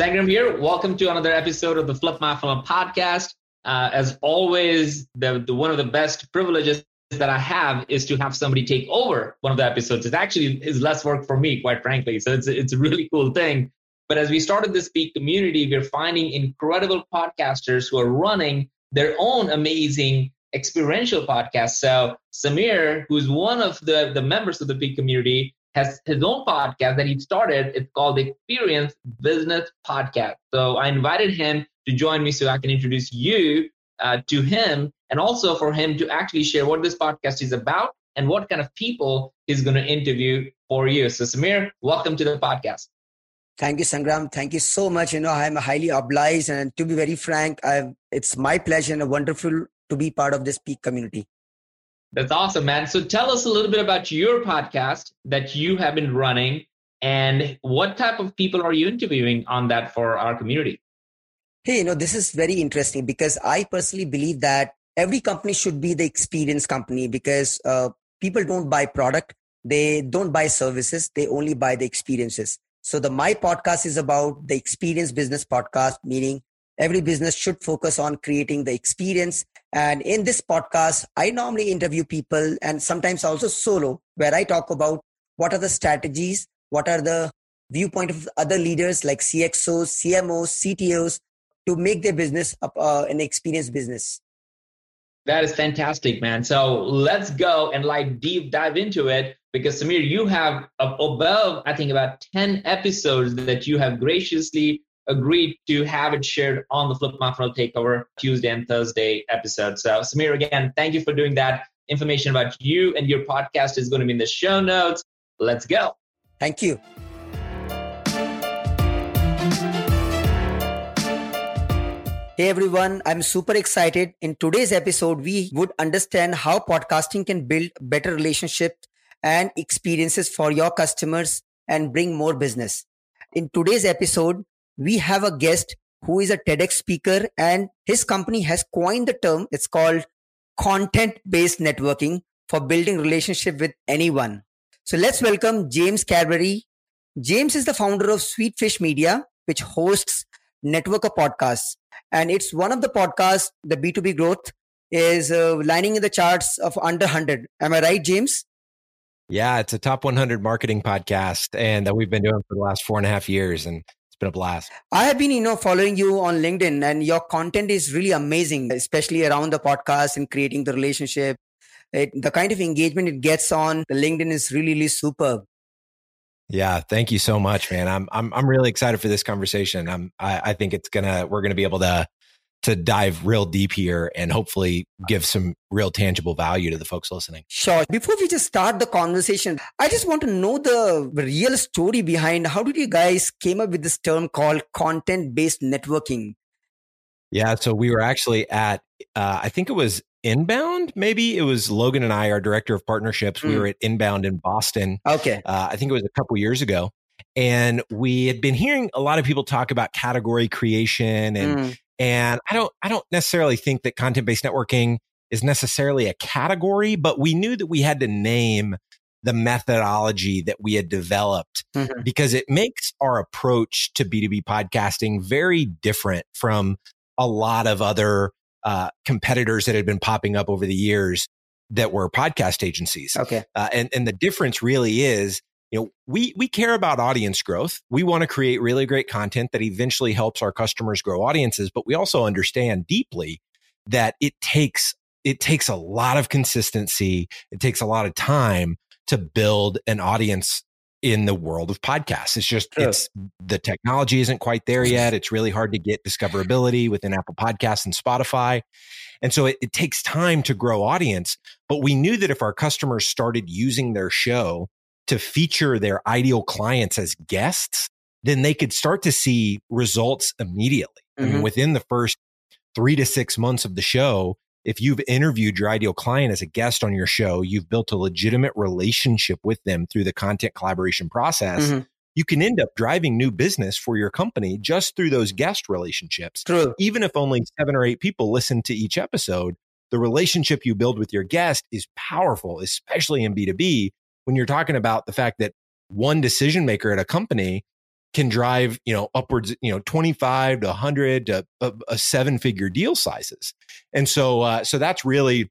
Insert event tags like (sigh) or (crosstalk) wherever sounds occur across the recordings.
Sangram here. Welcome to another episode of the Flip My Funnel podcast. Uh, as always, the, the one of the best privileges that I have is to have somebody take over one of the episodes. It actually is less work for me, quite frankly. So it's it's a really cool thing. But as we started this Peak community, we're finding incredible podcasters who are running their own amazing experiential podcasts. So Samir, who's one of the, the members of the Peak community, has his own podcast that he started. It's called the Experience Business Podcast. So I invited him to join me so I can introduce you uh, to him and also for him to actually share what this podcast is about and what kind of people he's going to interview for you. So Samir, welcome to the podcast. Thank you, Sangram. Thank you so much. You know, I'm highly obliged, and to be very frank, I've, it's my pleasure and wonderful to be part of this peak community. That's awesome, man. So tell us a little bit about your podcast that you have been running and what type of people are you interviewing on that for our community? Hey, you know, this is very interesting because I personally believe that every company should be the experience company because uh, people don't buy product, they don't buy services, they only buy the experiences. So the my podcast is about the experience business podcast, meaning every business should focus on creating the experience. And in this podcast, I normally interview people and sometimes also solo, where I talk about what are the strategies, what are the viewpoint of other leaders like CXOs, CMOs, CTOs to make their business uh, an experience business. That is fantastic, man. So let's go and like deep dive into it because Samir, you have above, I think, about 10 episodes that you have graciously agreed to have it shared on the Flip Funnel Takeover Tuesday and Thursday episode. So, Samir, again, thank you for doing that. Information about you and your podcast is going to be in the show notes. Let's go. Thank you. Hey everyone, I'm super excited. In today's episode, we would understand how podcasting can build better relationships and experiences for your customers and bring more business. In today's episode, we have a guest who is a TEDx speaker and his company has coined the term. It's called content based networking for building relationship with anyone. So let's welcome James Carbary. James is the founder of Sweetfish Media, which hosts network of podcasts. And it's one of the podcasts, the B2B growth is uh, lining in the charts of under 100. Am I right, James? Yeah, it's a top 100 marketing podcast and that we've been doing for the last four and a half years. And been a blast. I have been, you know, following you on LinkedIn and your content is really amazing, especially around the podcast and creating the relationship. It, the kind of engagement it gets on the LinkedIn is really, really superb. Yeah, thank you so much, man. I'm I'm I'm really excited for this conversation. I'm I, I think it's gonna we're gonna be able to to dive real deep here and hopefully give some real tangible value to the folks listening. Sure. Before we just start the conversation, I just want to know the real story behind how did you guys came up with this term called content based networking? Yeah, so we were actually at uh, I think it was Inbound. Maybe it was Logan and I, our director of partnerships. Mm. We were at Inbound in Boston. Okay, uh, I think it was a couple years ago, and we had been hearing a lot of people talk about category creation and mm. And I don't, I don't necessarily think that content based networking is necessarily a category, but we knew that we had to name the methodology that we had developed mm-hmm. because it makes our approach to B2B podcasting very different from a lot of other uh, competitors that had been popping up over the years that were podcast agencies. Okay. Uh, and, and the difference really is you know, we, we care about audience growth. We want to create really great content that eventually helps our customers grow audiences, but we also understand deeply that it takes, it takes a lot of consistency. It takes a lot of time to build an audience in the world of podcasts. It's just, sure. it's the technology isn't quite there yet. It's really hard to get discoverability within Apple Podcasts and Spotify. And so it, it takes time to grow audience. But we knew that if our customers started using their show to feature their ideal clients as guests, then they could start to see results immediately. I mean, Mhm. within the first three to six months of the show, if you've interviewed your ideal client as a guest on your show, you've built a legitimate relationship with them through the content collaboration process. Mhm. You can end up driving new business for your company just through those guest relationships. True. Even if only seven or eight people listen to each episode, the relationship you build with your guest is powerful, especially in B2B when you're talking about the fact that one decision maker at a company can drive, you know, upwards, you know, 25 to 100 to a, a seven figure deal sizes. And so, uh, so that's really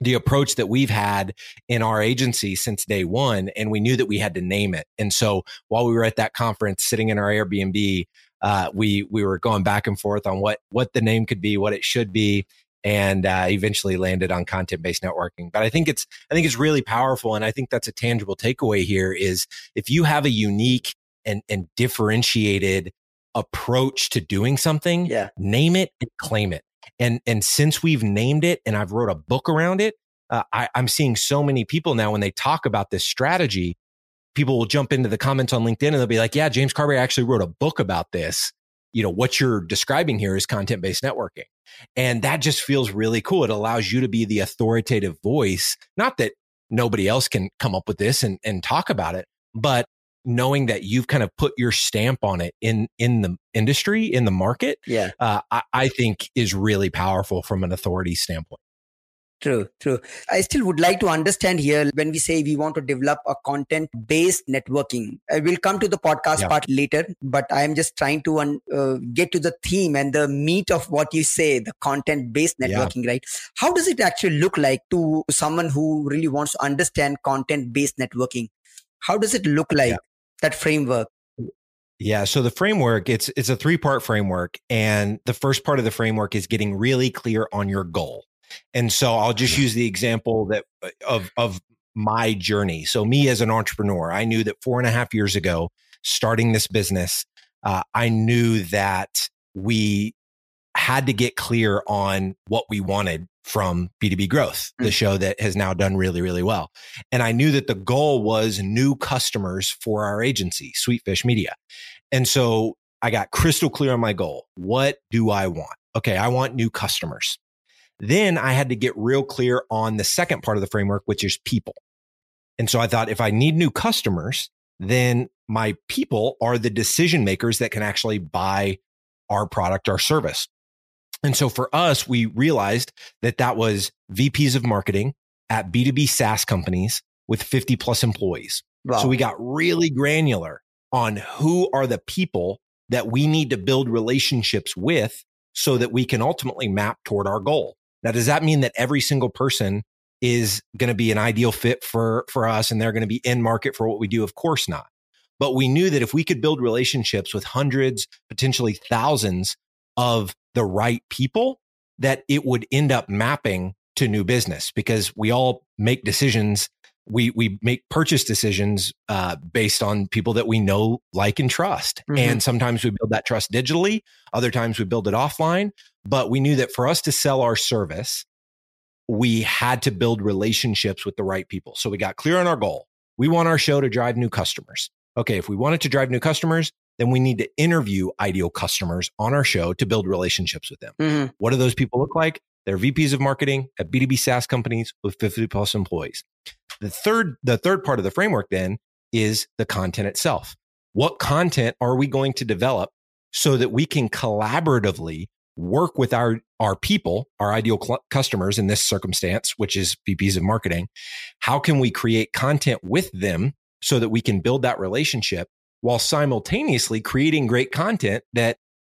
the approach that we've had in our agency since day one. And we knew that we had to name it. And so while we were at that conference sitting in our Airbnb, uh, we, we were going back and forth on what, what the name could be, what it should be. And uh, eventually landed on content based networking. But I think it's I think it's really powerful, and I think that's a tangible takeaway here. Is if you have a unique and and differentiated approach to doing something, Yeah. name it and claim it. And and since we've named it and I've wrote a book around it, uh, I, I'm seeing so many people now when they talk about this strategy, people will jump into the comments on LinkedIn and they'll be like, "Yeah, James Carbary actually wrote a book about this." You know what you're describing here is content based networking, and that just feels really cool. It allows you to be the authoritative voice. Not that nobody else can come up with this and and talk about it, but knowing that you've kind of put your stamp on it in in the industry in the market Yeah. uh, I, I think is really powerful from an authority standpoint True, true. I still would like to understand here when we say we want to develop a content based networking. I will come to the podcast Yeah. part later, but I am just trying to un- uh, get to the theme and the meat of what you say, the content based Yeah. networking, right? How does it actually look like to someone who really wants to understand content based networking? How does it look like Yeah. that framework? yeah so the framework it's it's a three part framework and the first part of the framework is getting really clear on your goal and so i'll just use the example that uh, of of my journey so me as an entrepreneur i knew that four and a half years ago starting this business uh, i knew that we had to get clear on what we wanted from B2B growth, the Mm. show that has now done really, really well. And I knew that the goal was new customers for our agency, Sweetfish Media. And so I got crystal clear on my goal. What do I want? Okay, I want new customers. Then I had to get real clear on the second part of the framework, which is people. And so I thought if I need new customers, then my people are the decision makers that can actually buy our product, our service. And so for us, we realized that that was VPs of marketing at B2B SaaS companies with 50 plus employees. Wow. So we got really granular on who are the people that we need to build relationships with so that we can ultimately map toward our goal. Now, does that mean that every single person is going to be an ideal fit for, for us and they're going to be in market for what we do? Of course not. But we knew that if we could build relationships with hundreds, potentially thousands of the right people, that it would end up mapping to new business because we all make decisions. We, we make purchase decisions uh, based on people that we know, like, and trust. Mhm. And sometimes we build that trust digitally. Other times we build it offline. But we knew that for us to sell our service, we had to build relationships with the right people. So we got clear on our goal. We want our show to drive new customers. Okay, if we want it to drive new customers, then we need to interview ideal customers on our show to build relationships with them. Mhm. What do those people look like? They're VPs of marketing at B2B SaaS companies with 50 plus employees. The third, the third part of the framework then is the content itself. What content are we going to develop so that we can collaboratively work with our, our people, our ideal cl- customers in this circumstance, which is VPs of marketing? How can we create content with them so that we can build that relationship while simultaneously creating great content that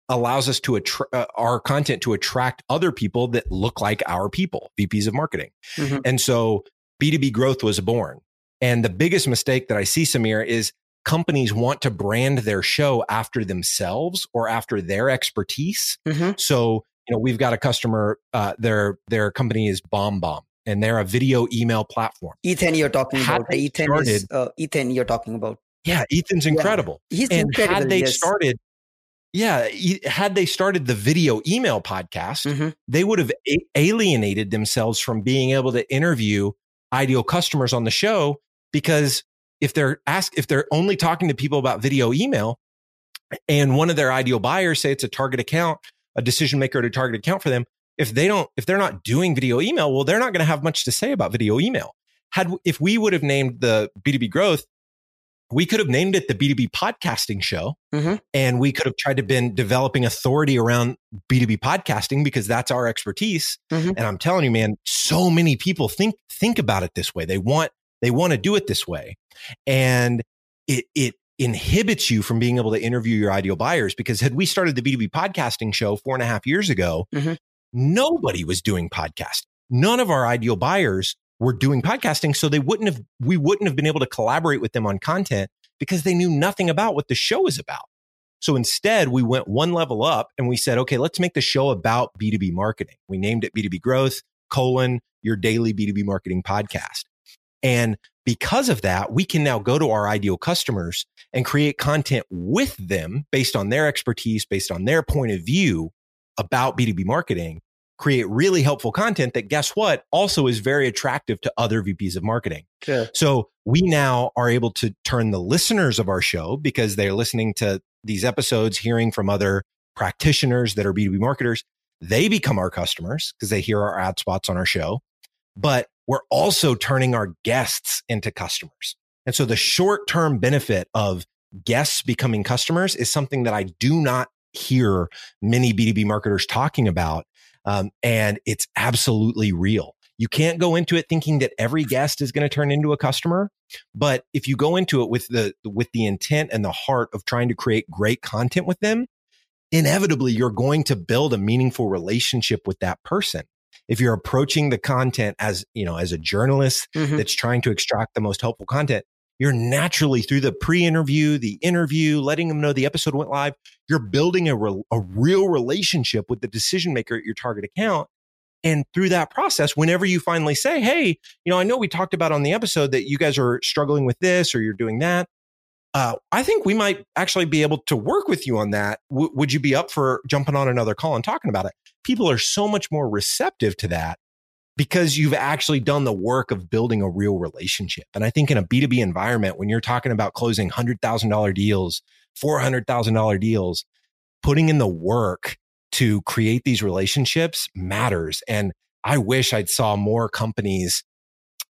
allows us to attract uh, our content to attract other people that look like our people, VPs of marketing. Mhm. And so B2B growth was born. And the biggest mistake that I see, Samir, is companies want to brand their show after themselves or after their expertise. Mhm. So, you know, we've got a customer, uh, their, their company is Bomb Bomb and they're a video email platform. Ethan, you're talking Had about. Ethan is started- uh, Ethan. You're talking about. Yeah. Ethan's incredible. He's and incredible. had they yes. started, yeah, had they started the video email podcast, Mhm. they would have a- alienated themselves from being able to interview ideal customers on the show because if they're asked if they're only talking to people about video email and one of their ideal buyers say it's a target account a decision maker at a target account for them, if they don't, if they're not doing video email, well, they're not going to have much to say about video email. Had if we would have named the B2B growth, we could have named it the B2B podcasting show mm-hmm. and we could have tried to been developing authority around B2B podcasting because that's our expertise. Mm-hmm. And I'm telling you, man, so many people think, think about it this way. They want, they want to do it this way. And it, it inhibits you from being able to interview your ideal buyers because had we started the B2B podcasting show four and a half years ago, mm-hmm. nobody was doing podcast. None of our ideal buyers were doing podcasting. So they wouldn't have, we wouldn't have been able to collaborate with them on content because they knew nothing about what the show is about. So instead, we went one level up and we said, okay, let's make the show about B2B marketing. We named it B2B growth colon your daily B2B marketing podcast. And because of that, we can now go to our ideal customers and create content with them based on their expertise, based on their point of view about B2B marketing, create really helpful content that guess what also is very attractive to other VPs of marketing. Sure. So we now are able to turn the listeners of our show because they're listening to these episodes, hearing from other practitioners that are B2B marketers. They become our customers because they hear our ad spots on our show. But we're also turning our guests into customers. And so the short term benefit of guests becoming customers is something that I do not hear many B2B marketers talking about. Um, and it's absolutely real. You can't go into it thinking that every guest is going to turn into a customer. But if you go into it with the, with the intent and the heart of trying to create great content with them, inevitably you're going to build a meaningful relationship with that person if you're approaching the content as, you know, as a journalist mm-hmm. that's trying to extract the most helpful content, you're naturally through the pre-interview, the interview, letting them know the episode went live, you're building a, re- a real relationship with the decision maker at your target account. And through that process, whenever you finally say, Hey, you know, I know we talked about on the episode that you guys are struggling with this or you're doing that uh, I think we might actually be able to work with you on that. W- would you be up for jumping on another call and talking about it? People are so much more receptive to that because you've actually done the work of building a real relationship. And I think in a B2B environment, when you're talking about closing $100,000 deals, $400,000 deals, putting in the work to create these relationships matters. And I wish I'd saw more companies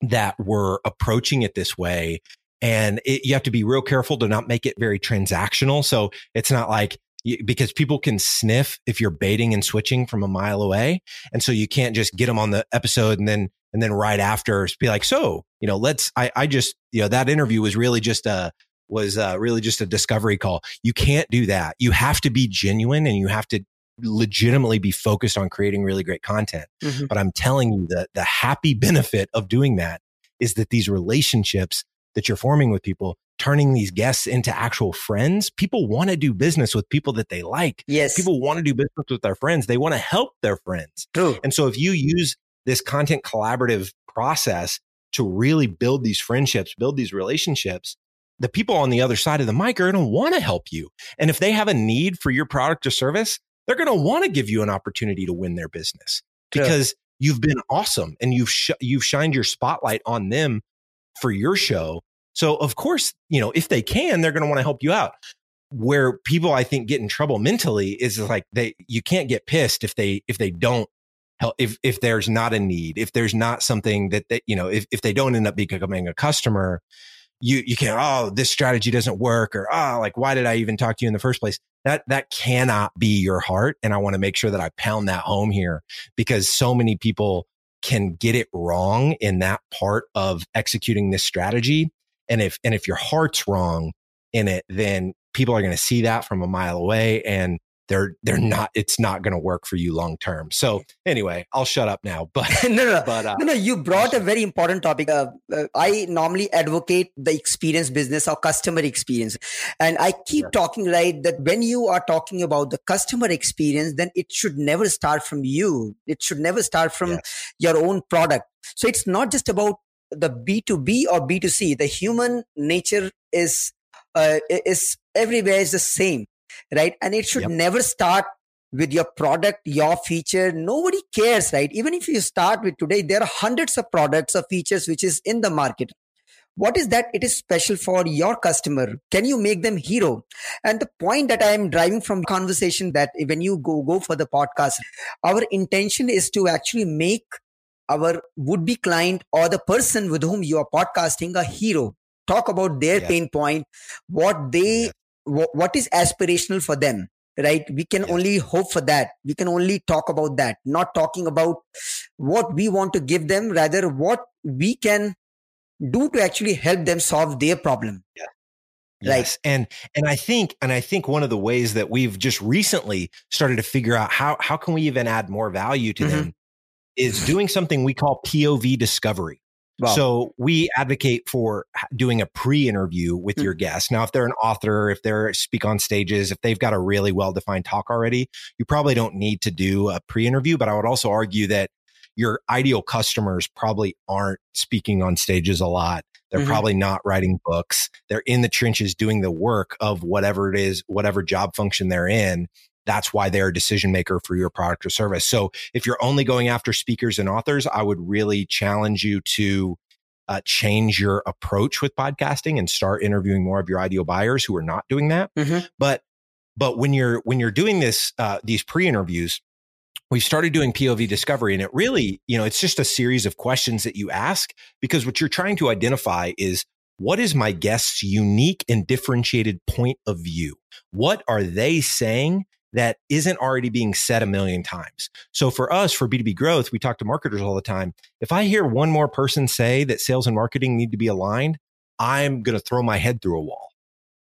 that were approaching it this way and it, you have to be real careful to not make it very transactional. So it's not like because people can sniff if you're baiting and switching from a mile away. And so you can't just get them on the episode and then, and then right after be like, so, you know, let's, I, I just, you know, that interview was really just a, was uh, really just a discovery call. You can't do that. You have to be genuine and you have to legitimately be focused on creating really great content. Mm-hmm. But I'm telling you that the happy (laughs) benefit of doing that is that these relationships that you're forming with people, turning these guests into actual friends. People want to do business with people that they like. Yes. People want to do business with their friends. They want to help their friends. True. And so if you use this content collaborative process to really build these friendships, build these relationships, the people on the other side of the mic are going to want to help you. And if they have a need for your product or service, they're going to want to give you an opportunity to win their business because you've been awesome and you've sh- you've shined your spotlight on them for your show. So of course, you know, if they can, they're going to want to help you out. Where people I think get in trouble mentally is like they you can't get pissed if they if they don't help if if there's not a need, if there's not something that that you know, if if they don't end up becoming a customer, you you can't oh this strategy doesn't work or oh like why did I even talk to you in the first place? That that cannot be your heart and I want to make sure that I pound that home here because so many people can get it wrong in that part of executing this strategy. And if, and if your heart's wrong in it, then people are going to see that from a mile away and they're they're not it's not going to work for you long term. So anyway i'll shut up now (laughs) but (laughs) no no but, uh, no no you brought a very important topic uh, uh, i normally advocate the experience business or customer experience and i keep talking right that when you are talking about the customer experience then it should never start from you. It should never start from your own product. So it's not just about the b2b or b2c the human nature is uh, is everywhere is the same right? And it should yep. never start with your product, your feature. Nobody cares, right? Even if you start with today, there are hundreds of products or features which is in the market. what is that it is special for your customer can you make them hero and the point that i am driving from conversation that when you go go for the podcast our intention is to actually make our would be client or the person with whom you are podcasting a hero talk about their yeah. pain point what they yeah. w- what is aspirational for them right we can yeah. only hope for that we can only talk about that not talking about what we want to give them rather what we can do to actually help them solve their problem yeah Yes. And and I think and I think one of the ways that we've just recently started to figure out how how can we even add more value to mm-hmm. them is doing something we call POV discovery. Wow. So we advocate for doing a pre-interview with mm-hmm. your guest. Now, if they're an author, if they're speak on stages, if they've got a really well-defined talk already, you probably don't need to do a pre-interview. But I would also argue that your ideal customers probably aren't speaking on stages a lot. They're mm-hmm. probably not writing books. They're in the trenches doing the work of whatever it is, whatever job function they're in. That's why they're a decision maker for your product or service. So if you're only going after speakers and authors, I would really challenge you to uh, change your approach with podcasting and start interviewing more of your ideal buyers who are not doing that. Mm-hmm. But but when you're when you're doing this uh, these pre-interviews, we started doing POV discovery and it really, you know, it's just a series of questions that you ask because what you're trying to identify is what is my guest's unique and differentiated point of view? What are they saying that isn't already being said a million times? So for us, for B2B growth, we talk to marketers all the time. If I hear one more person say that sales and marketing need to be aligned, I'm going to throw my head through a wall.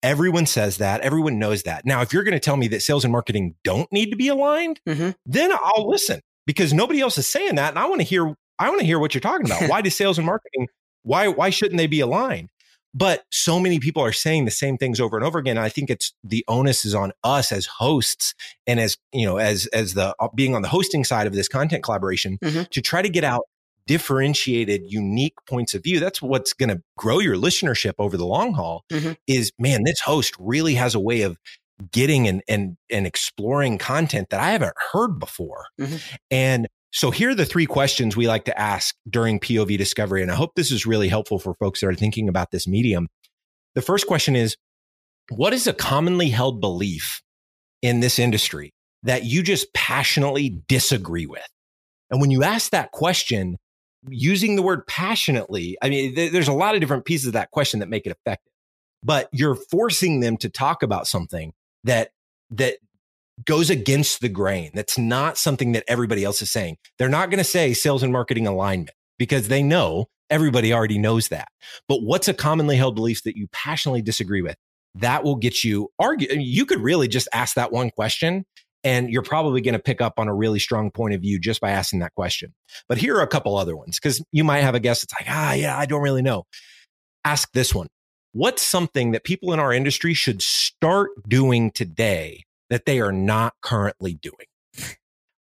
Everyone says that. Everyone knows that. Now, if you're going to tell me that sales and marketing don't need to be aligned, mm-hmm. then I'll listen because nobody else is saying that. And I want to hear, I want to hear what you're talking about. (laughs) why does sales and marketing, why, why shouldn't they be aligned? But so many people are saying the same things over and over again. I think it's the onus is on us as hosts and as, you know, as, as the uh, being on the hosting side of this content collaboration mm-hmm. to try to get out differentiated, unique points of view. That's what's going to grow your listenership over the long haul mm-hmm. is man, this host really has a way of getting and, and, and exploring content that I haven't heard before. Mm-hmm. And so here are the three questions we like to ask during POV discovery. And I hope this is really helpful for folks that are thinking about this medium. The first question is, what is a commonly held belief in this industry that you just passionately disagree with? And when you ask that question, using the word passionately, I mean, th- there's a lot of different pieces of that question that make it effective, but you're forcing them to talk about something that, that goes against the grain. That's not something that everybody else is saying. They're not going to say sales and marketing alignment because they know everybody already knows that. But what's a commonly held belief that you passionately disagree with? That will get you argue. You could really just ask that one question and you're probably going to pick up on a really strong point of view just by asking that question. But here are a couple other ones because you might have a guess that's like, ah, yeah, I don't really know. Ask this one. What's something that people in our industry should start doing today that they are not currently doing?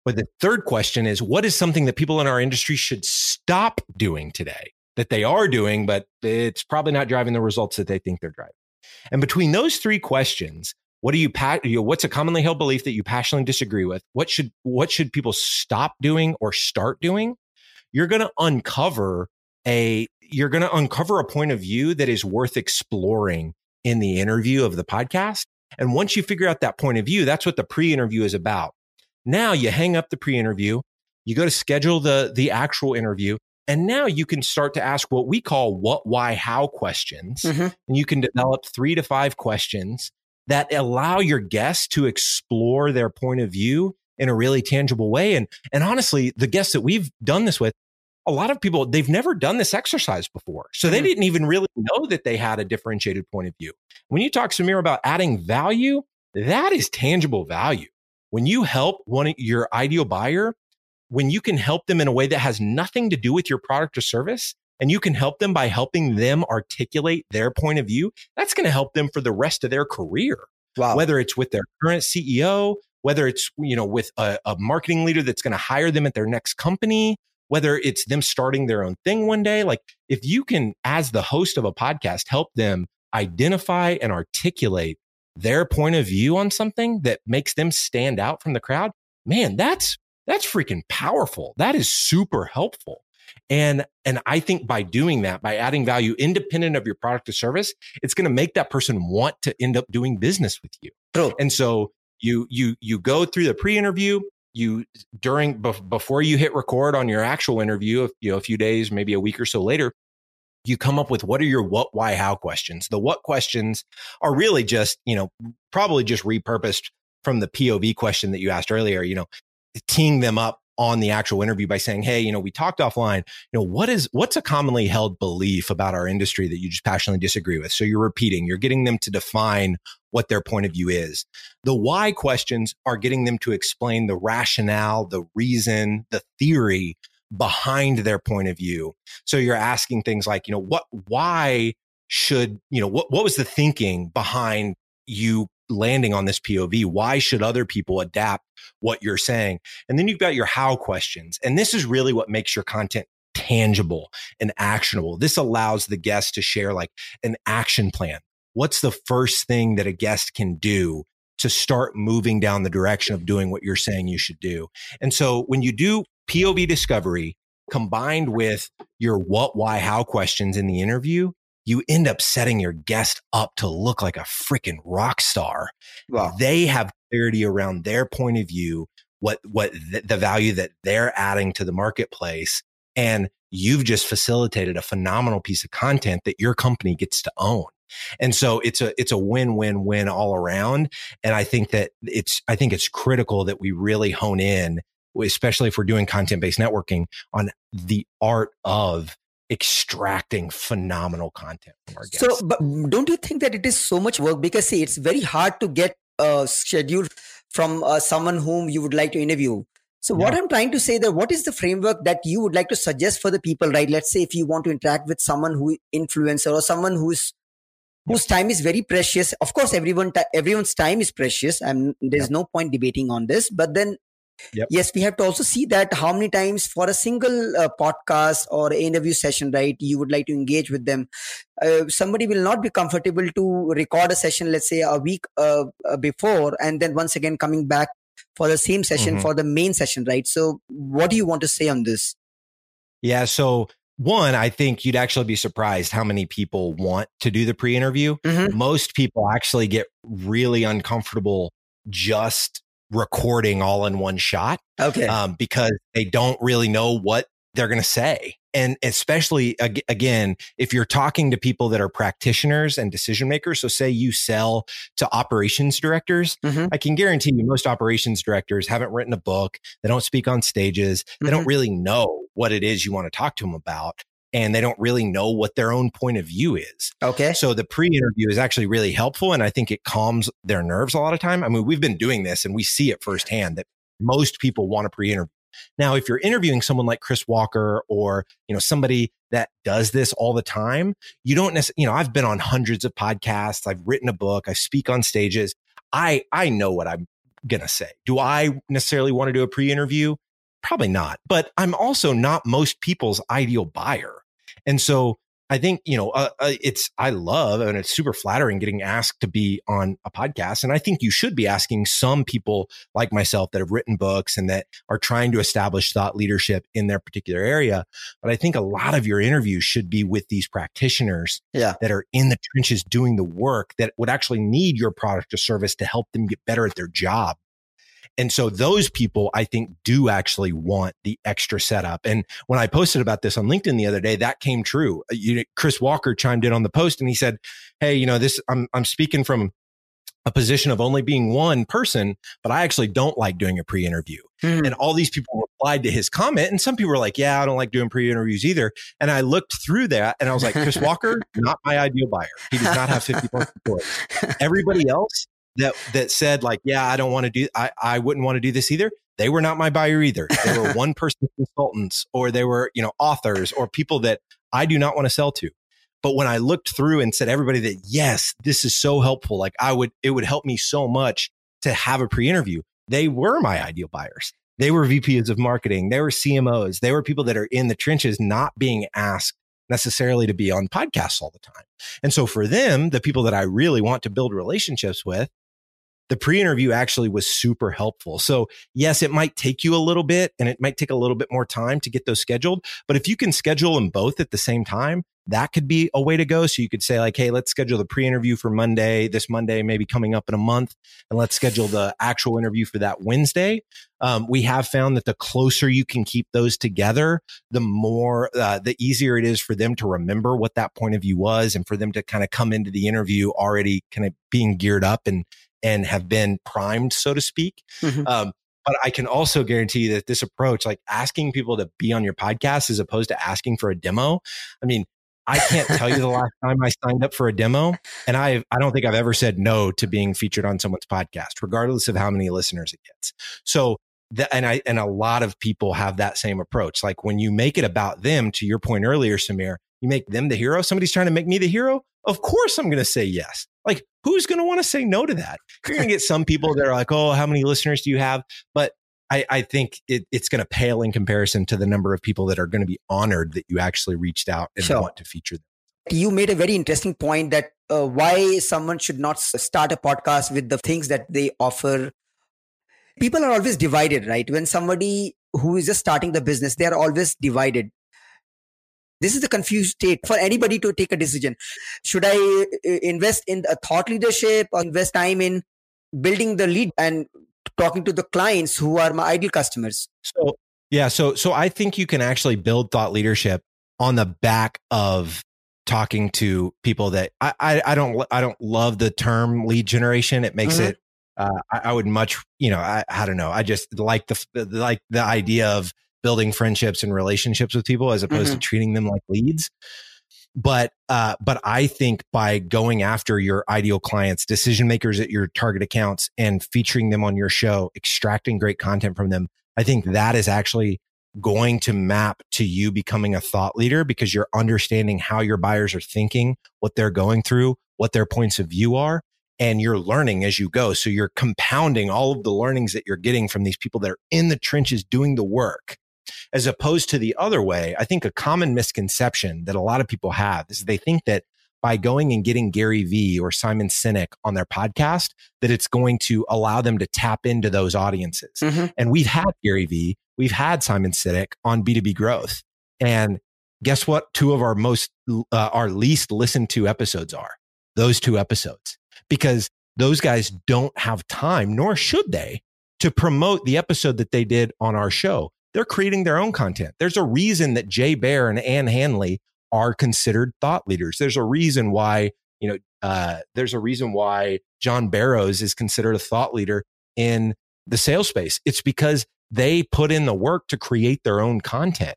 But the third question is, what is something that people in our industry should stop doing today that they are doing, but it's probably not driving the results that they think they're driving? And between those three questions, what you, you what's a commonly held belief that you passionately disagree with? What should, what should people stop doing or start doing? You're going to uncover a, you're going to uncover a point of view that is worth exploring in the interview of the podcast. And once you figure out that point of view, that's what the pre-interview is about. Now you hang up the pre-interview, you go to schedule the, the actual interview. And now you can start to ask what we call what, why, how questions. Mm-hmm. And you can develop three to five questions that allow your guests to explore their point of view in a really tangible way. And, and honestly, the guests that we've done this with, a lot of people, they've never done this exercise before. So they mm-hmm. didn't even really know that they had a differentiated point of view. When you talk, Samir, about adding value, that is tangible value. When you help one your ideal buyer, when you can help them in a way that has nothing to do with your product or service, and you can help them by helping them articulate their point of view, that's going to help them for the rest of their career. Wow. Whether it's with their current CEO, whether it's, you know, with a, a marketing leader that's going to hire them at their next company, whether it's them starting their own thing one day. Like if you can, as the host of a podcast, help them identify and articulate their point of view on something that makes them stand out from the crowd, man, that's, that's freaking powerful. That is super helpful. And, and I think by doing that, by adding value independent of your product or service, it's going to make that person want to end up doing business with you. True. And so you, you, you go through the pre-interview, you during before you hit record on your actual interview, you know, a few days, maybe a week or so later, you come up with what are your what, why, how questions. The what questions are really just, you know, probably just repurposed from the POV question that you asked earlier, you know, teeing them up on the actual interview by saying, Hey, you know, we talked offline, you know, what is, what's a commonly held belief about our industry that you just passionately disagree with? So you're repeating, you're getting them to define what their point of view is. The why questions are getting them to explain the rationale, the reason, the theory behind their point of view. So you're asking things like, you know, what, why should, you know, what, what was the thinking behind you landing on this POV? Why should other people adapt what you're saying? And then you've got your how questions. And this is really what makes your content tangible and actionable. This allows the guest to share like an action plan. What's the first thing that a guest can do to start moving down the direction of doing what you're saying you should do? And so when you do POV discovery combined with your what, why, how questions in the interview, you end up setting your guest up to look like a freaking rock star. Wow. They have clarity around their point of view, what, what th- the value that they're adding to the marketplace. And you've just facilitated a phenomenal piece of content that your company gets to own. And so it's a, it's a win, win, win all around. And I think that it's, I think it's critical that we really hone in, especially if we're doing content based networking on the art of extracting phenomenal content from our guests. So, but don't you think that it is so much work? Because see, it's very hard to get a schedule from uh, someone whom you would like to interview. So, yeah. what I'm trying to say that what is the framework that you would like to suggest for the people, right? Let's say if you want to interact with someone who influencer or someone who's whose time is very precious. Of course, everyone everyone's time is precious, and there's no point debating on this. But then Yep. Yes, we have to also see that how many times for a single uh, podcast or interview session, right, you would like to engage with them. Uh, somebody will not be comfortable to record a session, let's say a week uh, uh before, and then once again coming back for the same session mm-hmm. for the main session, right? So, what do you want to say on this? Yeah. So, one, I think you'd actually be surprised how many people want to do the pre interview. Mm-hmm. Most people actually get really uncomfortable just recording all in one shot. Okay. Um, because they don't really know what they're going to say. And especially again, if you're talking to people that are practitioners and decision makers, so say you sell to operations directors, mm-hmm. I can guarantee you most operations directors haven't written a book. They don't speak on stages. They mm-hmm. don't really know what it is you want to talk to them about and they don't really know what their own point of view is. Okay. So the pre-interview is actually really helpful and I think it calms their nerves a lot of time. I mean, we've been doing this and we see it firsthand that most people want a pre-interview. Now, if you're interviewing someone like Chris Walker or, you know, somebody that does this all the time, you don't necessarily, you know, I've been on hundreds of podcasts. I've written a book. I speak on stages. I, I know what I'm going to say. Do I necessarily want to do a pre-interview? Probably not, but I'm also not most people's ideal buyer. And so I think, you know, uh, uh, it's, I love and it's super flattering getting asked to be on a podcast. And I think you should be asking some people like myself that have written books and that are trying to establish thought leadership in their particular area. But I think a lot of your interviews should be with these practitioners yeah. that are in the trenches doing the work that would actually need your product or service to help them get better at their job. And so those people, I think, do actually want the extra setup. And when I posted about this on LinkedIn the other day, that came true. Uh, you, Chris Walker chimed in on the post and he said, Hey, you know, this, I'm, I'm speaking from a position of only being one person, but I actually don't like doing a pre interview. Mm. And all these people replied to his comment. And some people were like, yeah, I don't like doing pre interviews either. And I looked through that and I was like, Chris (laughs) Walker, not my ideal buyer. He does not have 50 plus (laughs) Everybody else that that said like, yeah, I don't want to do I, I wouldn't want to do this either. They were not my buyer either. They were (laughs) one person consultants or they were, you know, authors or people that I do not want to sell to. But when I looked through and said everybody that yes, this is so helpful, like I would it would help me so much to have a pre-interview. They were my ideal buyers. They were VPs of marketing. They were CMOs. They were people that are in the trenches, not being asked necessarily to be on podcasts all the time. And so for them, the people that I really want to build relationships with, the pre-interview actually was super helpful. So yes, it might take you a little bit and it might take a little bit more time to get those scheduled. But if you can schedule them both at the same time, that could be a way to go. So you could say like, Hey, let's schedule the pre-interview for Monday, this Monday, maybe coming up in a month. And let's schedule the actual interview for that Wednesday. Um, we have found that the closer you can keep those together, the more, uh, the easier it is for them to remember what that point of view was and for them to kind of come into the interview already kind of being geared up and, and have been primed, so to speak. Mm-hmm. Um, but I can also guarantee that this approach, like asking people to be on your podcast as opposed to asking for a demo. I mean, I can't tell you the (laughs) last time I signed up for a demo, and I I don't think I've ever said no to being featured on someone's podcast, regardless of how many listeners it gets. So that, and I and a lot of people have that same approach. Like when you make it about them, to your point earlier, Samir, you make them the hero. Somebody's trying to make me the hero. Of course, I'm going to say yes. Like who's going to want to say no to that? You're going to get some people that are like, oh, how many listeners do you have? But I, I think it, it's going to pale in comparison to the number of people that are going to be honored that you actually reached out and sure. want to feature them. You made a very interesting point that uh, why someone should not start a podcast with the things that they offer. People are always divided, right? When somebody who is just starting the business, they are always divided. This is the confused state for anybody to take a decision. Should I uh, invest in a thought leadership or invest time in building the lead and talking to the clients who are my ideal customers. So yeah, so so I think you can actually build thought leadership on the back of talking to people that I I, I don't I don't love the term lead generation. It makes mm-hmm. it uh, I, I, would much you know I I don't know I just like the like the idea of building friendships and relationships with people as opposed mm-hmm. to treating them like leads but uh, but I think by going after your ideal clients, decision makers at your target accounts, and featuring them on your show, extracting great content from them, I think that is actually going to map to you becoming a thought leader because you're understanding how your buyers are thinking, what they're going through, what their points of view are, and you're learning as you go. So you're compounding all of the learnings that you're getting from these people that are in the trenches doing the work as opposed to the other way. I think a common misconception that a lot of people have is they think that by going and getting Gary Vee or Simon Sinek on their podcast, that it's going to allow them to tap into those audiences. Mm-hmm. And we've had Gary Vee, we've had Simon Sinek on B2B growth. And guess what? Two of our most, uh, our least listened to episodes are those two episodes because those guys don't have time, nor should they, to promote the episode that they did on our show they're creating their own content. There's a reason that Jay Baer and Ann Handley are considered thought leaders. There's a reason why, you know, uh, there's a reason why John Barrows is considered a thought leader in the sales space. It's because they put in the work to create their own content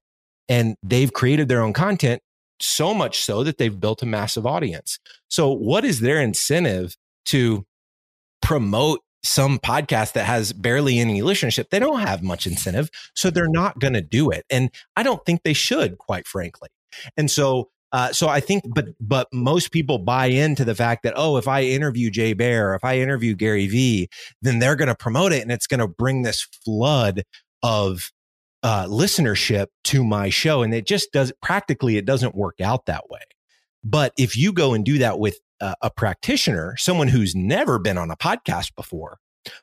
and they've created their own content so much so that they've built a massive audience. So what is their incentive to promote some podcast that has barely any listenership, they don't have much incentive. So they're not going to do it. And I don't think they should, quite frankly. And so, uh, so I think, but, but most people buy into the fact that, oh, if I interview Jay Baer, if I interview Gary Vee, then they're going to promote it and it's going to bring this flood of uh, listenership to my show. And it just does practically, it doesn't work out that way. But if you go and do that with a, a practitioner, someone who's never been on a podcast before,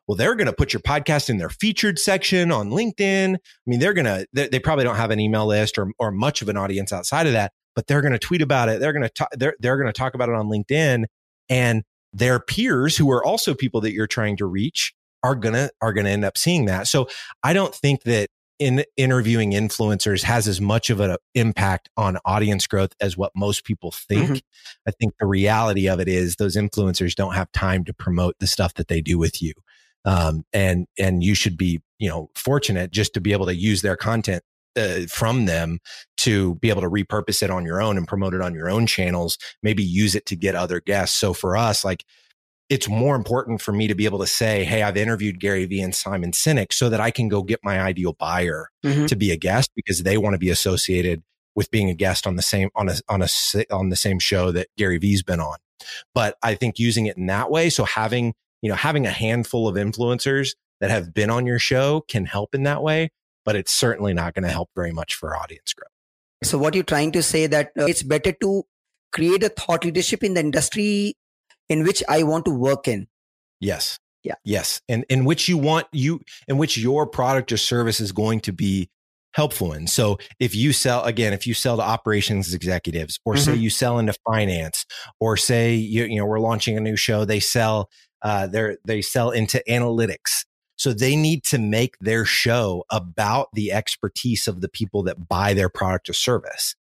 well, they're going to put your podcast in their featured section on LinkedIn. I mean, they're going to, they, they, probably don't have an email list or, or much of an audience outside of that, but they're going to tweet about it. They're going to, they're, they're going to talk about it on LinkedIn and their peers who are also people that you're trying to reach are going to, are going to end up seeing that. So I don't think that in interviewing influencers has as much of an impact on audience growth as what most people think. Mm-hmm. I think the reality of it is those influencers don't have time to promote the stuff that they do with you. Um, and, and you should be, you know, fortunate just to be able to use their content uh, from them to be able to repurpose it on your own and promote it on your own channels, maybe use it to get other guests. So for us, like it's more important for me to be able to say, Hey, I've interviewed Gary Vee and Simon Sinek so that I can go get my ideal buyer mm-hmm. to be a guest because they want to be associated with being a guest on the same, on a, on a, on the same show that Gary Vee's been on. But I think using it in that way. So having, you know, having a handful of influencers that have been on your show can help in that way, but it's certainly not going to help very much for audience growth. So what you're trying to say that uh, it's better to create a thought leadership in the industry in which I want to work in. Yes. Yeah. Yes. And in which you want you in which your product or service is going to be helpful in. So if you sell again, if you sell to operations executives or mm-hmm. say you sell into finance or say you, you know, we're launching a new show, they sell uh they they sell into analytics. So they need to make their show about the expertise of the people that buy their product or service.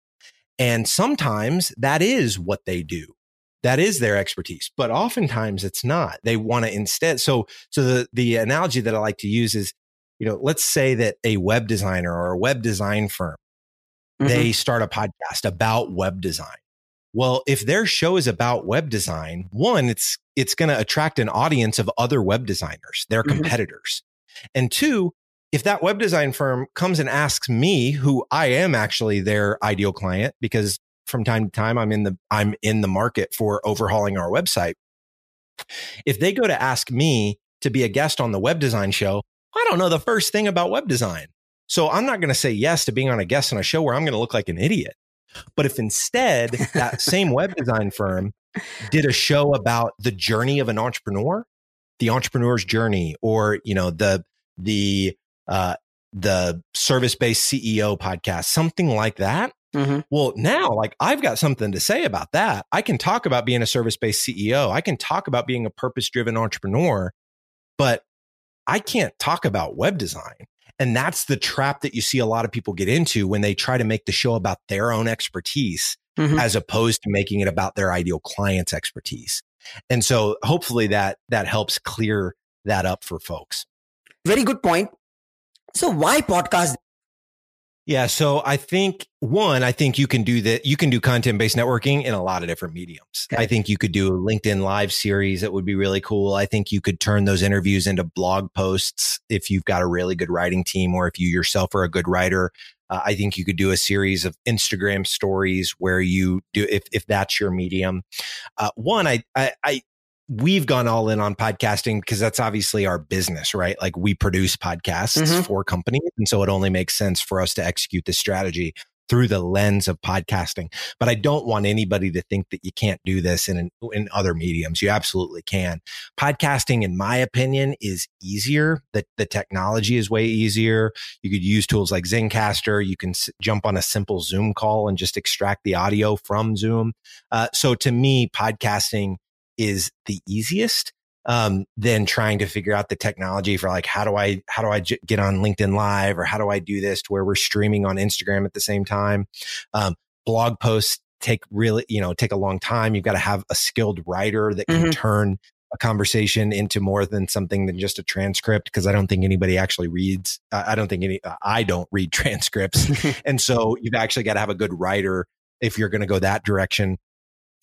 And sometimes that is what they do. That is their expertise, but oftentimes it's not. They want to instead. So, so the, the analogy that I like to use is, you know, let's say that a web designer or a web design firm, mm-hmm. they start a podcast about web design. Well, if their show is about web design, one, it's, it's going to attract an audience of other web designers, their mm-hmm. competitors. And two, if that web design firm comes and asks me, who I am actually their ideal client, because from time to time I'm in the I'm in the market for overhauling our website. If they go to ask me to be a guest on the web design show, I don't know the first thing about web design. So I'm not going to say yes to being on a guest on a show where I'm going to look like an idiot. But if instead that (laughs) same web design firm did a show about the journey of an entrepreneur, the entrepreneur's journey, or you know the the uh, the service based CEO podcast, something like that. Mm-hmm. Well, now, like I've got something to say about that. I can talk about being a service based CEO. I can talk about being a purpose driven entrepreneur, but I can't talk about web design. And that's the trap that you see a lot of people get into when they try to make the show about their own expertise mm-hmm. as opposed to making it about their ideal client's expertise. And so hopefully that that helps clear that up for folks. Very good point. So why podcast? Yeah. So I think one, I think you can do that. You can do content based networking in a lot of different mediums. Okay. I think you could do a LinkedIn live series that would be really cool. I think you could turn those interviews into blog posts if you've got a really good writing team or if you yourself are a good writer. Uh, I think you could do a series of Instagram stories where you do, if, if that's your medium. Uh, one, I, I, I, we've gone all in on podcasting because that's obviously our business, right? Like we produce podcasts mm-hmm. for companies. And so it only makes sense for us to execute this strategy through the lens of podcasting. But I don't want anybody to think that you can't do this in, in other mediums. You absolutely can. Podcasting, in my opinion, is easier. The, the technology is way easier. You could use tools like Zencastr. You can s- jump on a simple Zoom call and just extract the audio from Zoom. Uh, so to me, podcasting is the easiest um, than trying to figure out the technology for like how do I how do I j- get on LinkedIn Live or how do I do this to where we're streaming on Instagram at the same time. Um, blog posts take really you know take a long time. You've got to have a skilled writer that can mm-hmm. turn a conversation into more than something than just a transcript because I don't think anybody actually reads. I don't think any. I don't read (laughs) transcripts, (laughs) and so you've actually got to have a good writer if you're going to go that direction.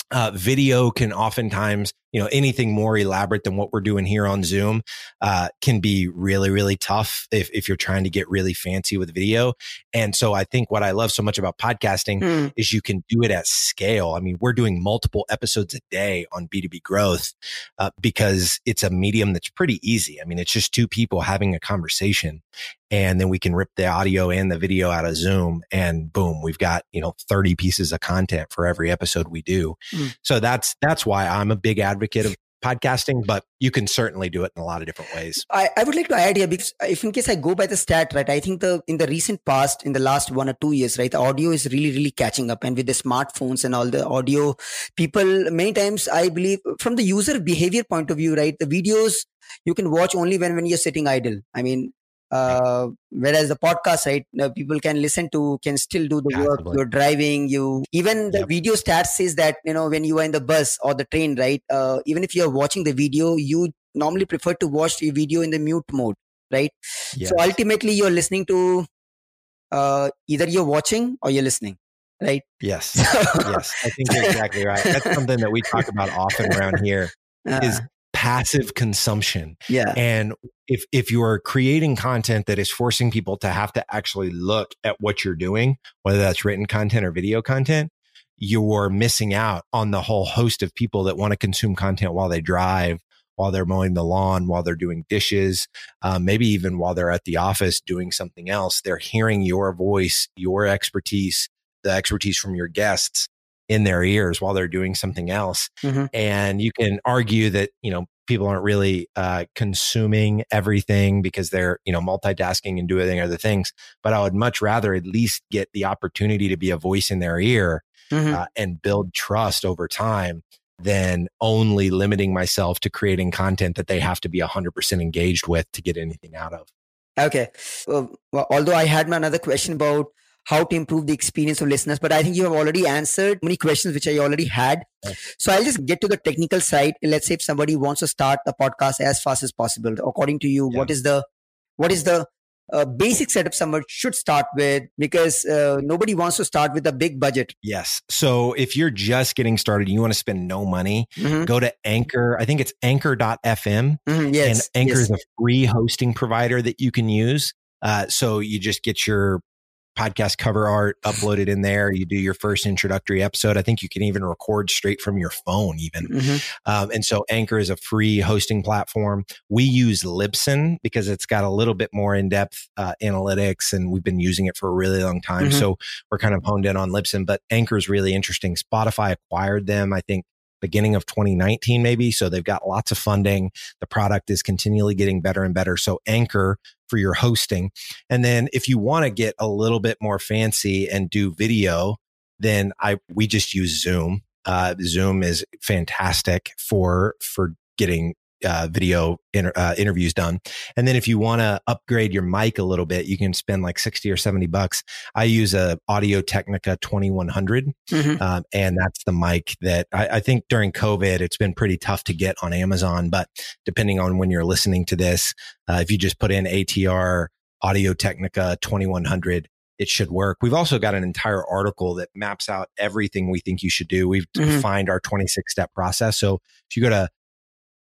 Uh, video can oftentimes, you know, anything more elaborate than what we're doing here on Zoom, uh, can be really, really tough if, if you're trying to get really fancy with video. And so I think what I love so much about podcasting mm. is you can do it at scale. I mean, we're doing multiple episodes a day on B2B growth, uh, because it's a medium that's pretty easy. I mean, it's just two people having a conversation and then we can rip the audio and the video out of Zoom and boom, we've got, you know, 30 pieces of content for every episode we do. Mm. So that's, that's why I'm a big advocate of podcasting, but you can certainly do it in a lot of different ways. I, I would like to add here because if in case I go by the stat, right, I think the in the recent past, in the last one or two years, right, the audio is really, really catching up. And with the smartphones and all the audio, people many times I believe from the user behavior point of view, right, the videos you can watch only when when you're sitting idle. I mean, uh, whereas the podcast right uh, people can listen to can still do the work you're driving you even the yep. video stats says that you know when you are in the bus or the train right uh, even if you're watching the video you normally prefer to watch the video in the mute mode right? Yes. so ultimately you're listening to uh, either you're watching or you're listening right? Yes. (laughs) Yes. I think you're exactly right. That's something that we talk about often around here is uh passive consumption. Yeah. And if if you are creating content that is forcing people to have to actually look at what you're doing, whether that's written content or video content, you're missing out on the whole host of people that want to consume content while they drive, while they're mowing the lawn, while they're doing dishes, um, maybe even while they're at the office doing something else. They're hearing your voice, your expertise, the expertise from your guests in their ears while they're doing something else. Mm-hmm. And you can argue that, you know, people aren't really uh, consuming everything because they're you know multitasking and doing other things. But I would much rather at least get the opportunity to be a voice in their ear mm-hmm. uh, and build trust over time than only limiting myself to creating content that they have to be 100% engaged with to get anything out of. Okay. Well, although I had another question about how to improve the experience of listeners, but I think you have already answered many questions which I already had. So I'll just get to the technical side. Let's say if somebody wants to start a podcast as fast as possible, according to you, yeah. what is the what is the a basic setup someone should start with because uh, nobody wants to start with a big budget. Yes. So if you're just getting started, you want to spend no money, mm-hmm. go to Anchor. I think it's anchor.fm. Mm-hmm, yes. And Anchor yes. is a free hosting provider that you can use. Uh, so you just get your podcast cover art uploaded in there. You do your first introductory episode. I think you can even record straight from your phone, even. Mm-hmm. Um, and so Anchor is a free hosting platform. We use Libsyn because it's got a little bit more in depth uh, analytics, and we've been using it for a really long time. Mm-hmm. So we're kind of honed in on Libsyn, but Anchor is really interesting. Spotify acquired them, I think, beginning of 2019, maybe. So they've got lots of funding. The product is continually getting better and better. So Anchor for your hosting. And then if you want to get a little bit more fancy and do video, then I, we just use Zoom. Uh, Zoom is fantastic for, for getting uh, video inter- uh, interviews done. And then if you want to upgrade your mic a little bit, you can spend like 60 or 70 bucks. I use a Audio Technica 2100. Mm-hmm. Um, and that's the mic that I, I, think during COVID, it's been pretty tough to get on Amazon. But depending on when you're listening to this, uh, if you just put in ATR Audio Technica 2100, it should work. We've also got an entire article that maps out everything we think you should do. We've mm-hmm. defined our 26 step process. So if you go to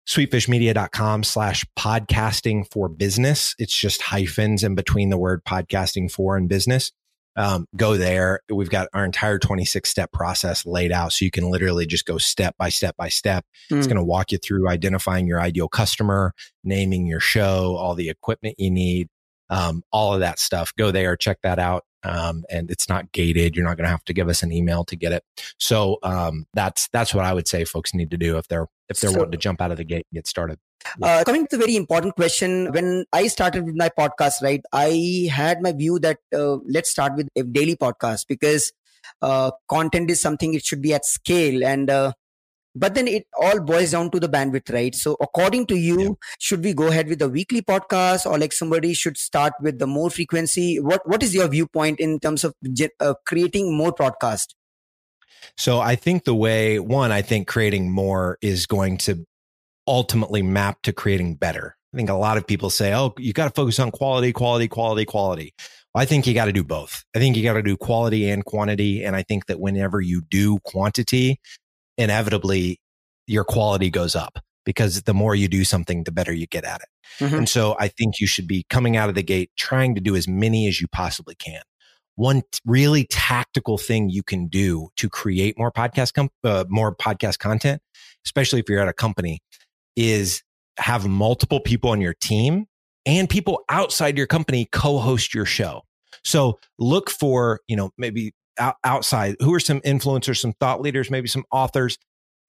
sweetfishmedia.com slash podcasting for business. It's just hyphens in between the word podcasting for and business. Um, go there. We've got our entire 26 step process laid out. So you can literally just go step by step by step. Mm. It's hmm. going to walk you through identifying your ideal customer, naming your show, all the equipment you need, um, all of that stuff. Go there, check that out um, and it's not gated. You're not going to have to give us an email to get it. So um, that's that's what I would say folks need to do if they're if they're so, wanting to jump out of the gate and get started. Uh, coming to the very important question, when I started with my podcast, right, I had my view that uh, let's start with a daily podcast because uh, content is something it should be at scale and uh, but then it all boils down to the bandwidth right so according to you yeah. should we go ahead with the weekly podcast or like somebody should start with the more frequency what what is your viewpoint in terms of uh, creating more podcast so i think the way one i think creating more is going to ultimately map to creating better i think a lot of people say oh you got to focus on quality quality quality quality I think you got to do both. I think you got to do quality and quantity. And I think that whenever you do quantity, inevitably your quality goes up because the more you do something, the better you get at it. Mm-hmm. And so I think you should be coming out of the gate trying to do as many as you possibly can. One t- really tactical thing you can do to create more podcast, com- uh, more podcast content, especially if you're at a company is have multiple people on your team and people outside your company co-host your show. So look for, you know, maybe outside? Who are some influencers some thought leaders maybe some authors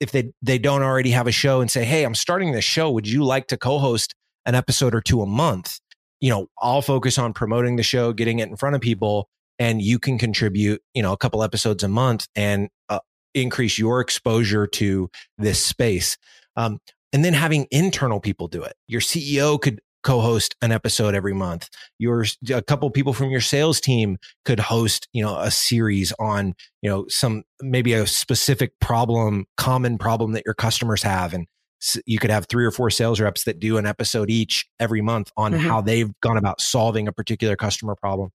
if they they don't already have a show and say hey i'm starting this show. Would you like to co-host an episode or two a month? You know i'll focus on promoting the show getting it in front of people and you can contribute you know a couple episodes a month and uh, increase your exposure to this space. Um, and then having internal people do it. Your ceo could co-host an episode every month. Your a couple people from your sales team could host, you know, a series on, you know, some maybe a specific problem, common problem that your customers have and you could have three or four sales reps that do an episode each every month on mm-hmm. how they've gone about solving a particular customer problem.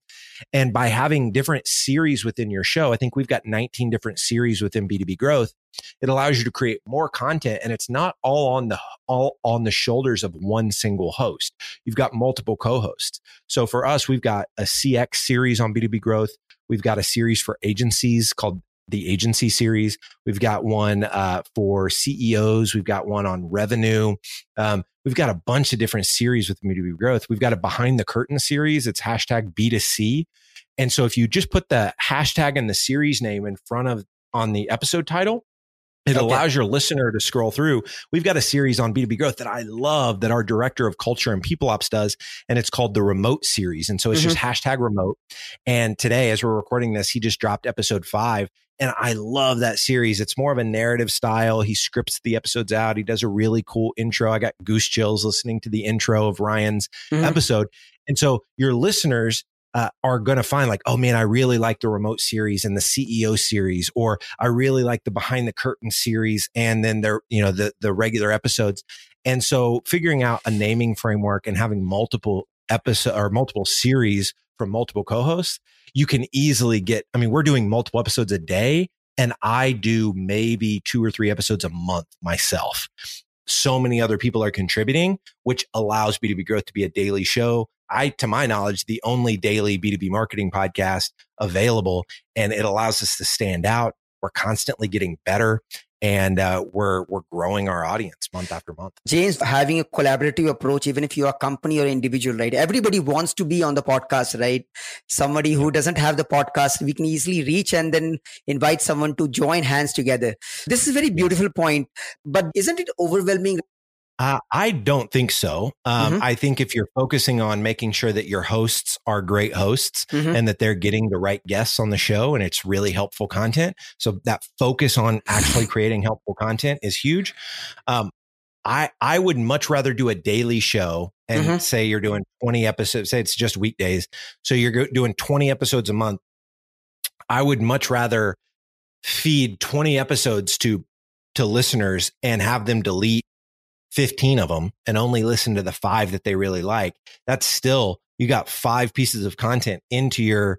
And by having different series within your show, I think we've got 19 different series within B2B growth. It allows you to create more content and it's not all on the all on the shoulders of one single host. You've got multiple co-hosts. So for us, we've got a CX series on B2B growth. We've got a series for agencies called the agency series. We've got one uh, for CEOs. We've got one on revenue. Um, we've got a bunch of different series with B2B growth. We've got a behind the curtain series. It's hashtag BTC. And so if you just put the hashtag and the series name in front of on the episode title, It okay. allows your listener to scroll through. We've got a series on B2B growth that I love that our director of culture and people ops does. And it's called the remote series. And so it's mm-hmm. just hashtag remote. And today, as we're recording this, he just dropped episode five. And I love that series. It's more of a narrative style. He scripts the episodes out. He does a really cool intro. I got goose chills listening to the intro of Ryan's mm-hmm. episode. And so your listeners uh, are going to find like, oh man, I really like the remote series and the CEO series, or I really like the behind the curtain series, and then they're you know the the regular episodes. And so figuring out a naming framework and having multiple episode or multiple series from multiple co-hosts, you can easily get. I mean, we're doing multiple episodes a day, and I do maybe two or three episodes a month myself so many other people are contributing, which allows B2B growth to be a daily show. I, to my knowledge, the only daily B2B marketing podcast available, and it allows us to stand out. We're constantly getting better and uh, we're we're growing our audience month after month. James, having a collaborative approach, even if you're a company or individual, right? Everybody wants to be on the podcast, right? Somebody who doesn't have the podcast, we can easily reach and then invite someone to join hands together. This is a very beautiful point, but isn't it overwhelming uh, I don't think so. Um, mm-hmm. I think if you're focusing on making sure that your hosts are great hosts mm-hmm. and that they're getting the right guests on the show and it's really helpful content. So that focus on actually (laughs) creating helpful content is huge. Um, I, I would much rather do a daily show and mm-hmm. say you're doing 20 episodes, say it's just weekdays. So you're doing 20 episodes a month. I would much rather feed 20 episodes to, to listeners and have them delete 15 of them and only listen to the five that they really like, that's still, you got five pieces of content into your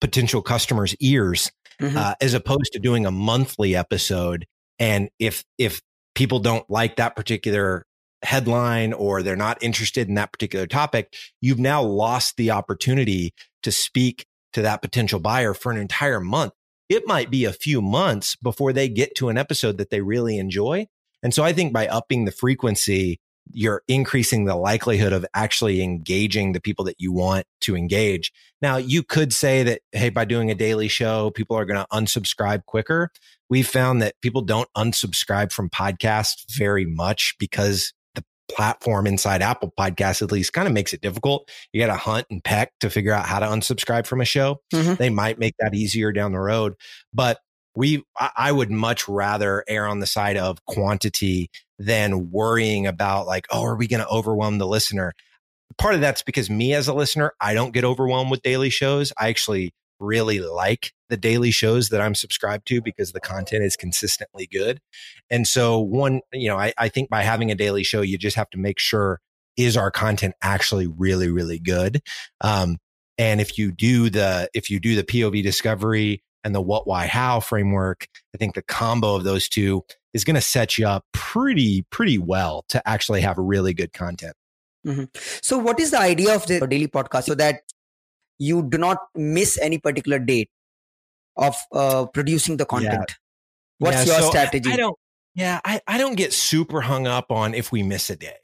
potential customers' ears, mm-hmm. uh, as opposed to doing a monthly episode. And if, if people don't like that particular headline or they're not interested in that particular topic, you've now lost the opportunity to speak to that potential buyer for an entire month. It might be a few months before they get to an episode that they really enjoy. And so I think by upping the frequency, you're increasing the likelihood of actually engaging the people that you want to engage. Now, you could say that, hey, by doing a daily show, people are going to unsubscribe quicker. We've found that people don't unsubscribe from podcasts very much because the platform inside Apple Podcasts, at least, kind of makes it difficult. You got to hunt and peck to figure out how to unsubscribe from a show. Mm-hmm. They might make that easier down the road. But we I would much rather err on the side of quantity than worrying about like, oh, are we going to overwhelm the listener? Part of that's because me as a listener, I don't get overwhelmed with daily shows. I actually really like the daily shows that I'm subscribed to because the content is consistently good. And so one, you know, I, I think by having a daily show, you just have to make sure is our content actually really, really good? Um, and if you do the, if you do the POV discovery, and the what, why, how framework, I think the combo of those two is going to set you up pretty, pretty well to actually have really good content. Mm-hmm. So, what is the idea of the daily podcast so that you do not miss any particular date of uh, producing the content? Yeah. What's yeah, your so strategy? I don't, yeah, I, I don't get super hung up on if we miss a day.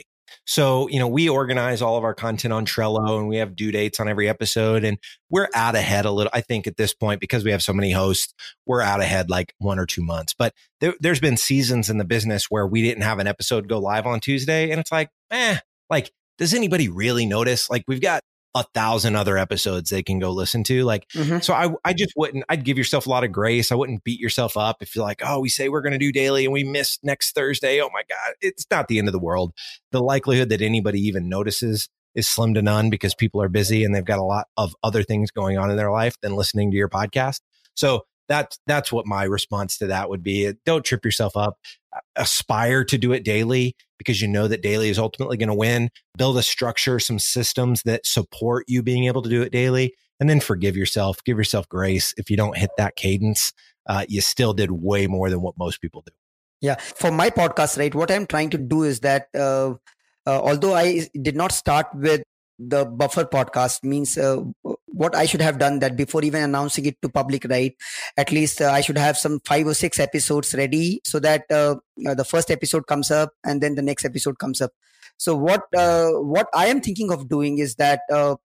So, you know, we organize all of our content on Trello and we have due dates on every episode and we're out ahead a little. I think at this point, because we have so many hosts, we're out ahead like one or two months. But there, has been seasons in the business where we didn't have an episode go live on Tuesday. And it's like, eh, like, does anybody really notice? Like, we've got a thousand other episodes they can go listen to. Like, mm-hmm. so I, I just wouldn't, I'd give yourself a lot of grace. I wouldn't beat yourself up if you're like, oh, we say we're going to do daily and we miss next Thursday. Oh my God. It's not the end of the world. The likelihood that anybody even notices is slim to none because people are busy and they've got a lot of other things going on in their life than listening to your podcast. So that's, that's what my response to that would be. Don't trip yourself up aspire to do it daily because you know that daily is ultimately going to win. Build a structure, some systems that support you being able to do it daily, and then forgive yourself. Give yourself grace if you don't hit that cadence. Uh, you still did way more than what most people do. Yeah, for my podcast, right, what I'm trying to do is that uh, uh, although I did not start with the buffer podcast means uh, what i should have done that before even announcing it to public right at least uh, i should have some five or six episodes ready so that uh, the first episode comes up and then the next episode comes up so what uh, what i am thinking of doing is that uh,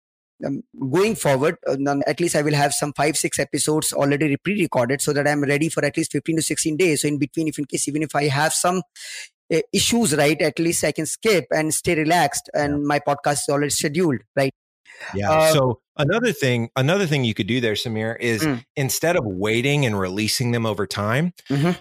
um, going forward, uh, at least I will have some five, six episodes already pre-recorded so that I'm ready for at least 15 to 16 days. So in between, if in case, even if I have some uh, issues, right, at least I can skip and stay relaxed and my podcast is already scheduled, right? Yeah. Uh, so another thing, another thing you could do there, Samir, is mm. instead of waiting and releasing them over time, mm-hmm.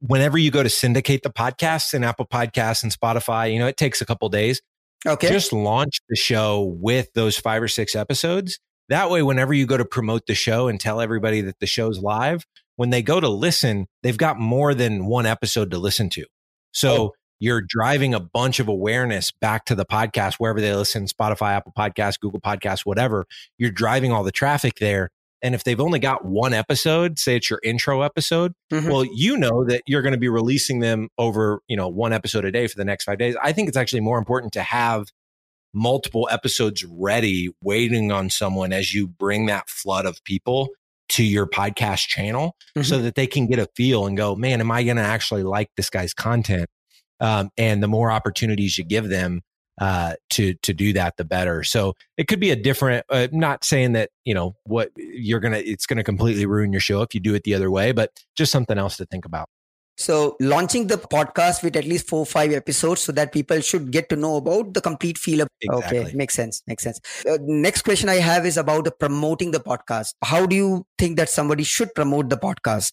whenever you go to syndicate the podcasts in Apple Podcasts and Spotify, you know, it takes a couple days. Okay. Just launch the show with those five or six episodes. That way, whenever you go to promote the show and tell everybody that the show's live, when they go to listen, they've got more than one episode to listen to. So oh. You're driving a bunch of awareness back to the podcast, wherever they listen, Spotify, Apple Podcasts, Google Podcasts, whatever. You're driving all the traffic there. And if they've only got one episode, say it's your intro episode, mm-hmm. well, you know that you're going to be releasing them over, you know, one episode a day for the next five days. I think it's actually more important to have multiple episodes ready, waiting on someone as you bring that flood of people to your podcast channel mm-hmm. so that they can get a feel and go, man, am I going to actually like this guy's content? Um, and the more opportunities you give them, uh, to to do that, the better. So it could be a different. Uh, not saying that you know what you're gonna. It's gonna completely ruin your show if you do it the other way, but just something else to think about. So launching the podcast with at least four five episodes so that people should get to know about the complete feel of exactly. okay makes sense makes sense. Uh, next question I have is about promoting the podcast. How do you think that somebody should promote the podcast?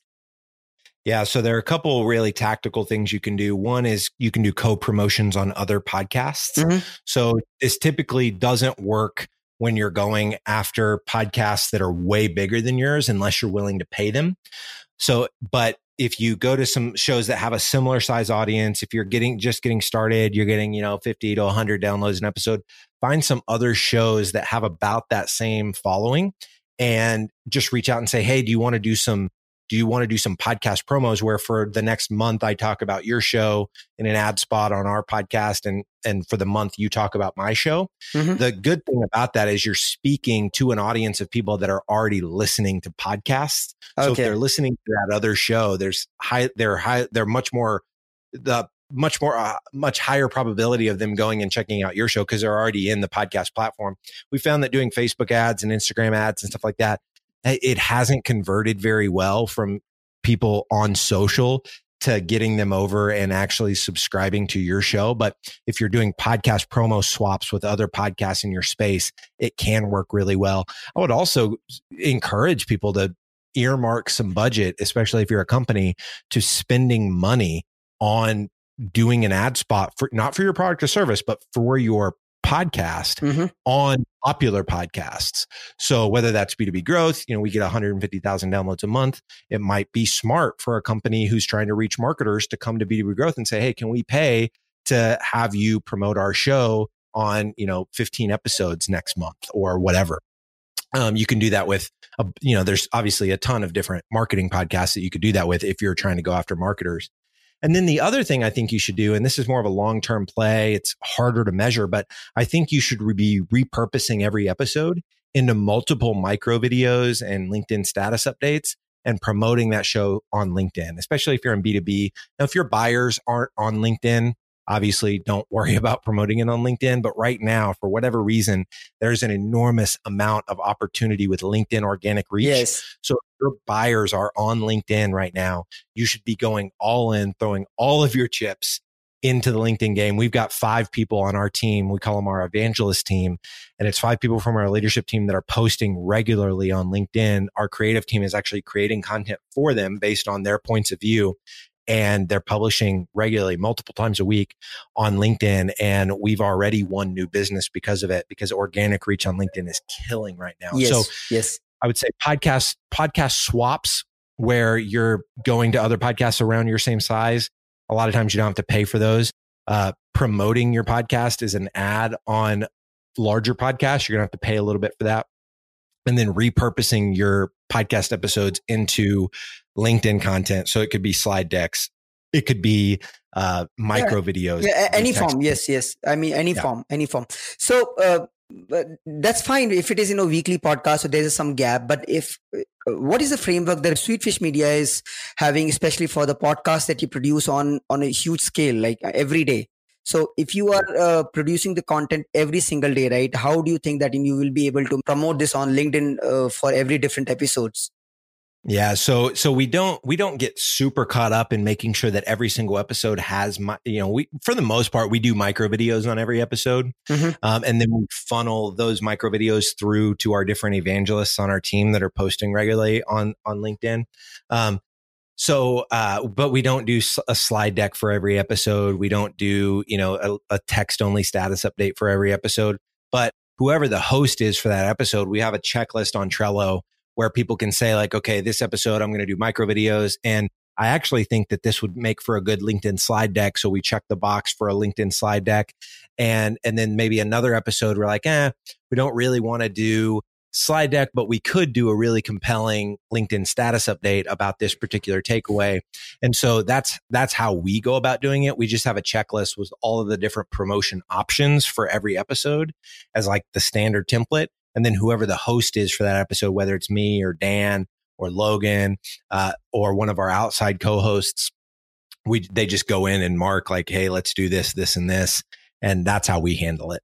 Yeah, so there are a couple really tactical things you can do. One is you can do co-promotions on other podcasts. Mm-hmm. So this typically doesn't work when you're going after podcasts that are way bigger than yours unless you're willing to pay them. So, but if you go to some shows that have a similar size audience, if you're getting just getting started, you're getting, you know, 50 to 100 downloads an episode, find some other shows that have about that same following and just reach out and say, Hey, do you want to do some do you want to do some podcast promos where for the next month I talk about your show in an ad spot on our podcast and and for the month you talk about my show. Mm-hmm. The good thing about that is you're speaking to an audience of people that are already listening to podcasts. So if they're listening to that other show, there's high they're high they're much more the much more uh, much higher probability of them going and checking out your show because they're already in the podcast platform. We found that doing Facebook ads and Instagram ads and stuff like that it hasn't converted very well from people on social to getting them over and actually subscribing to your show. But if you're doing podcast promo swaps with other podcasts in your space, it can work really well. I would also encourage people to earmark some budget, especially if you're a company, to spending money on doing an ad spot for not for your product or service, but for your podcast mm-hmm. on popular podcasts. So whether that's B2B growth, you know, we get 150,000 downloads a month. It might be smart for a company who's trying to reach marketers to come to B2B growth and say, Hey, can we pay to have you promote our show on, you know, 15 episodes next month or whatever? Um, you can do that with, a, you know, there's obviously a ton of different marketing podcasts that you could do that with if you're trying to go after marketers. And then the other thing I think you should do, and this is more of a long term play, it's harder to measure, but I think you should be repurposing every episode into multiple micro videos and LinkedIn status updates and promoting that show on LinkedIn, especially if you're in B2B. Now, if your buyers aren't on LinkedIn, obviously don't worry (laughs) about promoting it on LinkedIn. But right now, for whatever reason, there's an enormous amount of opportunity with LinkedIn organic reach. Yes. So if your buyers are on LinkedIn right now, you should be going all in, throwing all of your chips into the LinkedIn game. We've got five people on our team. We call them our evangelist team. And it's five people from our leadership team that are posting regularly on LinkedIn. Our creative team is actually creating content for them based on their points of view and they're publishing regularly multiple times a week on LinkedIn. And we've already won new business because of it, because organic reach on LinkedIn is killing right now. Yes, so yes, I would say podcast, podcast swaps where you're going to other podcasts around your same size. A lot of times you don't have to pay for those. Uh, promoting your podcast is an ad on larger podcasts. You're going to have to pay a little bit for that. And then repurposing your podcast episodes into LinkedIn content. So it could be slide decks. It could be uh, micro yeah. videos. Yeah, any form. Yes, yes. I mean, any yeah. form, any form. So uh, that's fine if it is in a weekly podcast so there's some gap but if uh, what is the framework that Sweet Fish Media is having especially for the podcast that you produce on on a huge scale like every day So if you are uh, producing the content every single day, right? How do you think that you will be able to promote this on LinkedIn uh, for every different episodes? Yeah, so so we don't we don't get super caught up in making sure that every single episode has my you know we for the most part we do micro videos on every episode, mm-hmm. um, and then we funnel those micro videos through to our different evangelists on our team that are posting regularly on on LinkedIn. Um, so, uh, but we don't do a slide deck for every episode. We don't do you know a, a text only status update for every episode. But whoever the host is for that episode, we have a checklist on Trello where people can say like, okay, this episode, I'm going to do micro videos. And I actually think that this would make for a good LinkedIn slide deck. So we check the box for a LinkedIn slide deck. And, and then maybe another episode, we're like, eh, we don't really want to do slide deck, but we could do a really compelling LinkedIn status update about this particular takeaway. And so that's, that's how we go about doing it. We just have a checklist with all of the different promotion options for every episode as like the standard template. And then whoever the host is for that episode, whether it's me or Dan or Logan, uh, or one of our outside co-hosts, we, they just go in and mark like, Hey, let's do this, this and this. And that's how we handle it.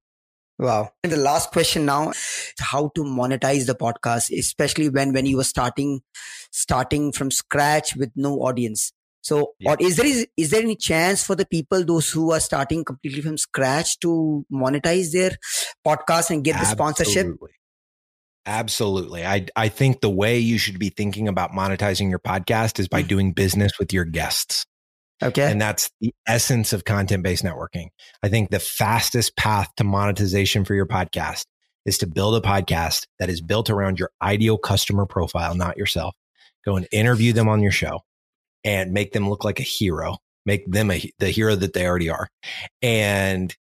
Wow. And the last question now, how to monetize the podcast, especially when, when you were starting, starting from scratch with no audience. So, yeah. or is there is, is there any chance for the people those who are starting completely from scratch to monetize their podcast and get Absolutely. the sponsorship? Absolutely. I I think the way you should be thinking about monetizing your podcast is by mm. doing business with your guests. Okay. And that's the essence of content-based networking. I think the fastest path to monetization for your podcast is to build a podcast that is built around your ideal customer profile, not yourself. Go and interview them on your show and make them look like a hero, make them a, the hero that they already are. And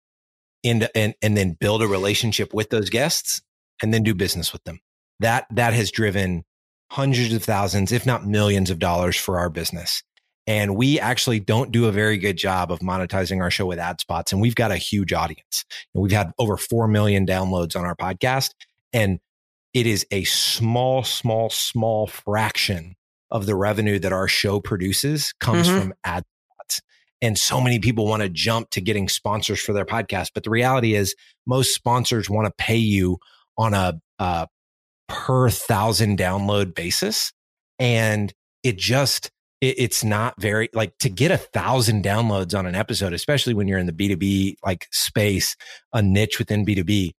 and, and and then build a relationship with those guests and then do business with them. That, that has driven hundreds of thousands, if not millions of dollars for our business. And we actually don't do a very good job of monetizing our show with ad spots. And we've got a huge audience. And we've had over 4 million downloads on our podcast. And it is a small, small, small fraction of the revenue that our show produces comes mm-hmm. from ad spots. And so many people want to jump to getting sponsors for their podcast. But the reality is most sponsors want to pay you on a, uh, per thousand download basis. And it just, it, it's not very like to get a thousand downloads on an episode, especially when you're in the B2B like space, a niche within B2B.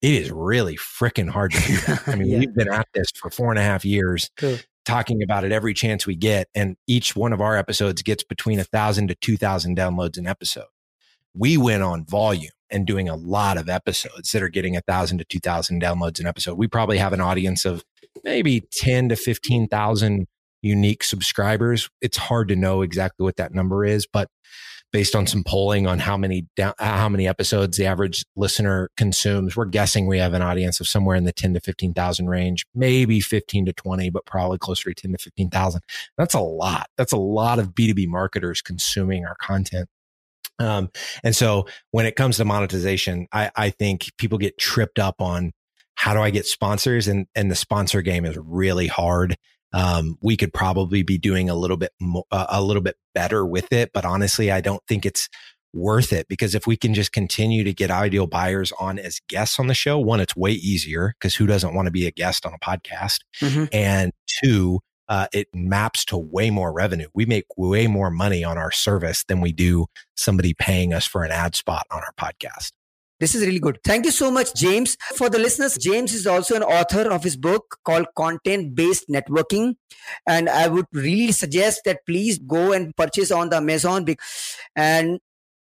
It is really freaking hard to do that. (laughs) I mean, yeah. we've been at this for four and a half years, cool. talking about it every chance we get. And each one of our episodes gets between a thousand to 2000 downloads an episode. We went on volume and doing a lot of episodes that are getting a thousand to two thousand downloads an episode. We probably have an audience of maybe 10 to 15,000 unique subscribers. It's hard to know exactly what that number is, but based on some polling on how many down, how many episodes the average listener consumes, we're guessing we have an audience of somewhere in the 10 to 15,000 range, maybe 15 to 20, but probably closer to 10 to 15,000. That's a lot. That's a lot of B2B marketers consuming our content. Um, and so when it comes to monetization, I, I think people get tripped up on how do I get sponsors? And, and the sponsor game is really hard. Um, we could probably be doing a little bit more, uh, a little bit better with it, but honestly, I don't think it's worth it because if we can just continue to get ideal buyers on as guests on the show, one, it's way easier because who doesn't want to be a guest on a podcast? Mm-hmm. And two, uh, it maps to way more revenue. We make way more money on our service than we do somebody paying us for an ad spot on our podcast. This is really good. Thank you so much, James. For the listeners, James is also an author of his book called Content Based Networking. And I would really suggest that please go and purchase on the Amazon. And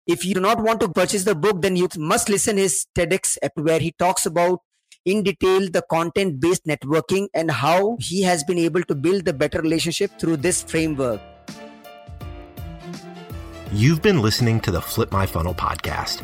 if you do not want to purchase the book, then you must listen his TEDx app where he talks about in detail the content based networking and how he has been able to build a better relationship through this framework. You've been listening to the Flip My Funnel podcast.